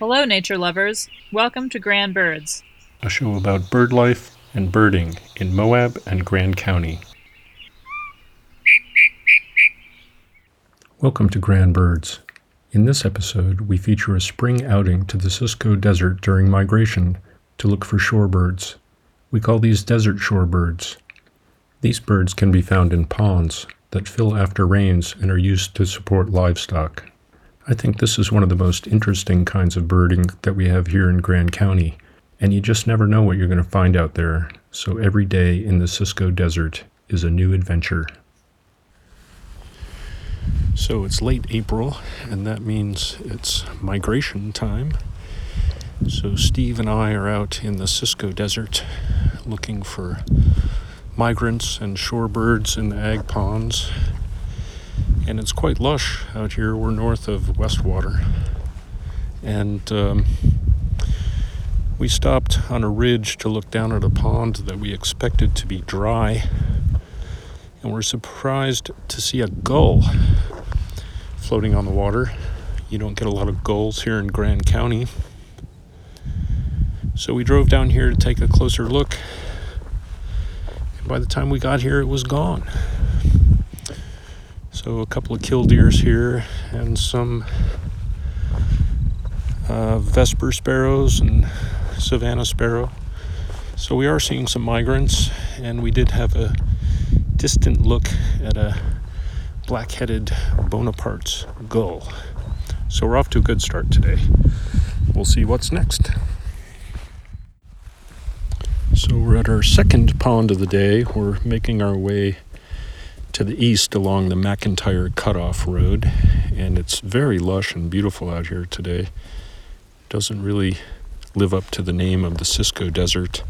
Hello, nature lovers. Welcome to Grand Birds, a show about bird life and birding in Moab and Grand County. Welcome to Grand Birds. In this episode, we feature a spring outing to the Cisco Desert during migration to look for shorebirds. We call these desert shorebirds. These birds can be found in ponds that fill after rains and are used to support livestock. I think this is one of the most interesting kinds of birding that we have here in Grand County, and you just never know what you're going to find out there. So every day in the Cisco Desert is a new adventure. So it's late April, and that means it's migration time. So Steve and I are out in the Cisco Desert looking for migrants and shorebirds in the ag ponds and it's quite lush out here. We're north of Westwater, and um, we stopped on a ridge to look down at a pond that we expected to be dry, and we're surprised to see a gull floating on the water. You don't get a lot of gulls here in Grand County. So we drove down here to take a closer look. And by the time we got here, it was gone. So a couple of killdeers here and some uh, Vesper sparrows and Savannah sparrow. So we are seeing some migrants, and we did have a distant look at a black-headed Bonaparte's gull. So we're off to a good start today. We'll see what's next. So we're at our second pond of the day. We're making our way to the east along the McIntyre Cutoff Road, and it's very lush and beautiful out here today. Doesn't really live up to the name of the Cisco Desert,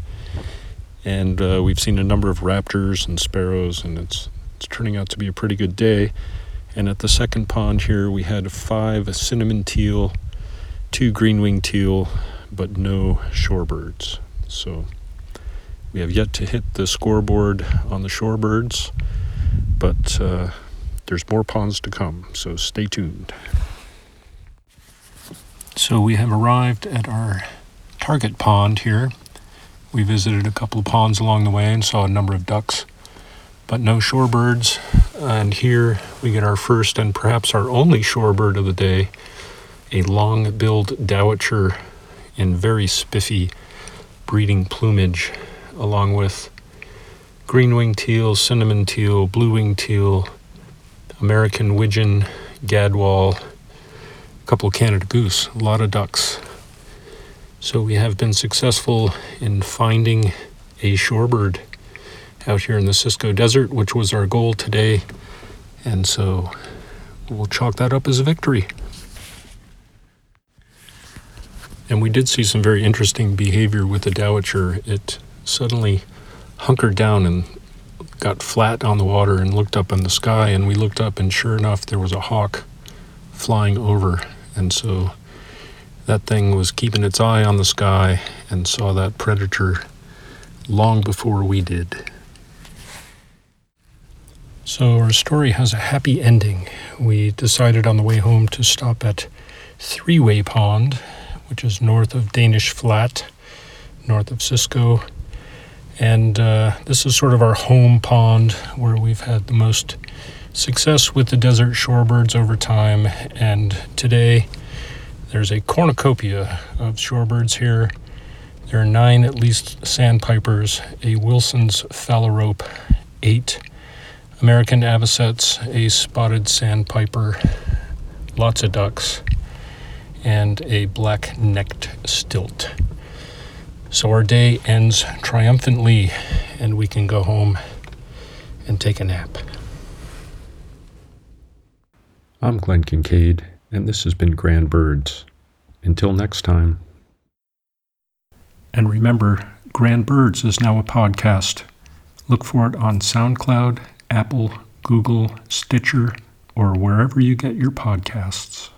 and uh, we've seen a number of raptors and sparrows, and it's it's turning out to be a pretty good day. And at the second pond here, we had five cinnamon teal, two green winged teal, but no shorebirds. So we have yet to hit the scoreboard on the shorebirds but uh, there's more ponds to come, so stay tuned. So we have arrived at our target pond here. We visited a couple of ponds along the way and saw a number of ducks, but no shorebirds. And here we get our first and perhaps our only shorebird of the day a long billed dowitcher in very spiffy breeding plumage, along with green winged teal, cinnamon teal, blue winged teal, American widgeon, gadwall, a couple of Canada goose, a lot of ducks. So we have been successful in finding a shorebird out here in the Cisco Desert, which was our goal today. And so we'll chalk that up as a victory. And we did see some very interesting behavior with the dowitcher. It suddenly hunkered down and got flat on the water and looked up in the sky. And we looked up, and sure enough, there was a hawk flying over. And so that thing was keeping its eye on the sky and saw that predator long before we did. So our story has a happy ending. We decided on the way home to stop at Three Way Pond, which is north of Danish Flat, north of Cisco, and uh, this is sort of our home pond where we've had the most success with the desert shorebirds over time. And today there's a cornucopia of shorebirds here. There are nine at least sandpipers, a Wilson's phalarope, eight American avocets, a spotted sandpiper, lots of ducks, and a black necked stilt. So our day ends triumphantly, and we can go home and take a nap. I'm Glenn Kincaid, and this has been Grand Birds. Until next time. And remember, Grand Birds is now a podcast. Look for it on SoundCloud, Apple, Google, Stitcher, or wherever you get your podcasts.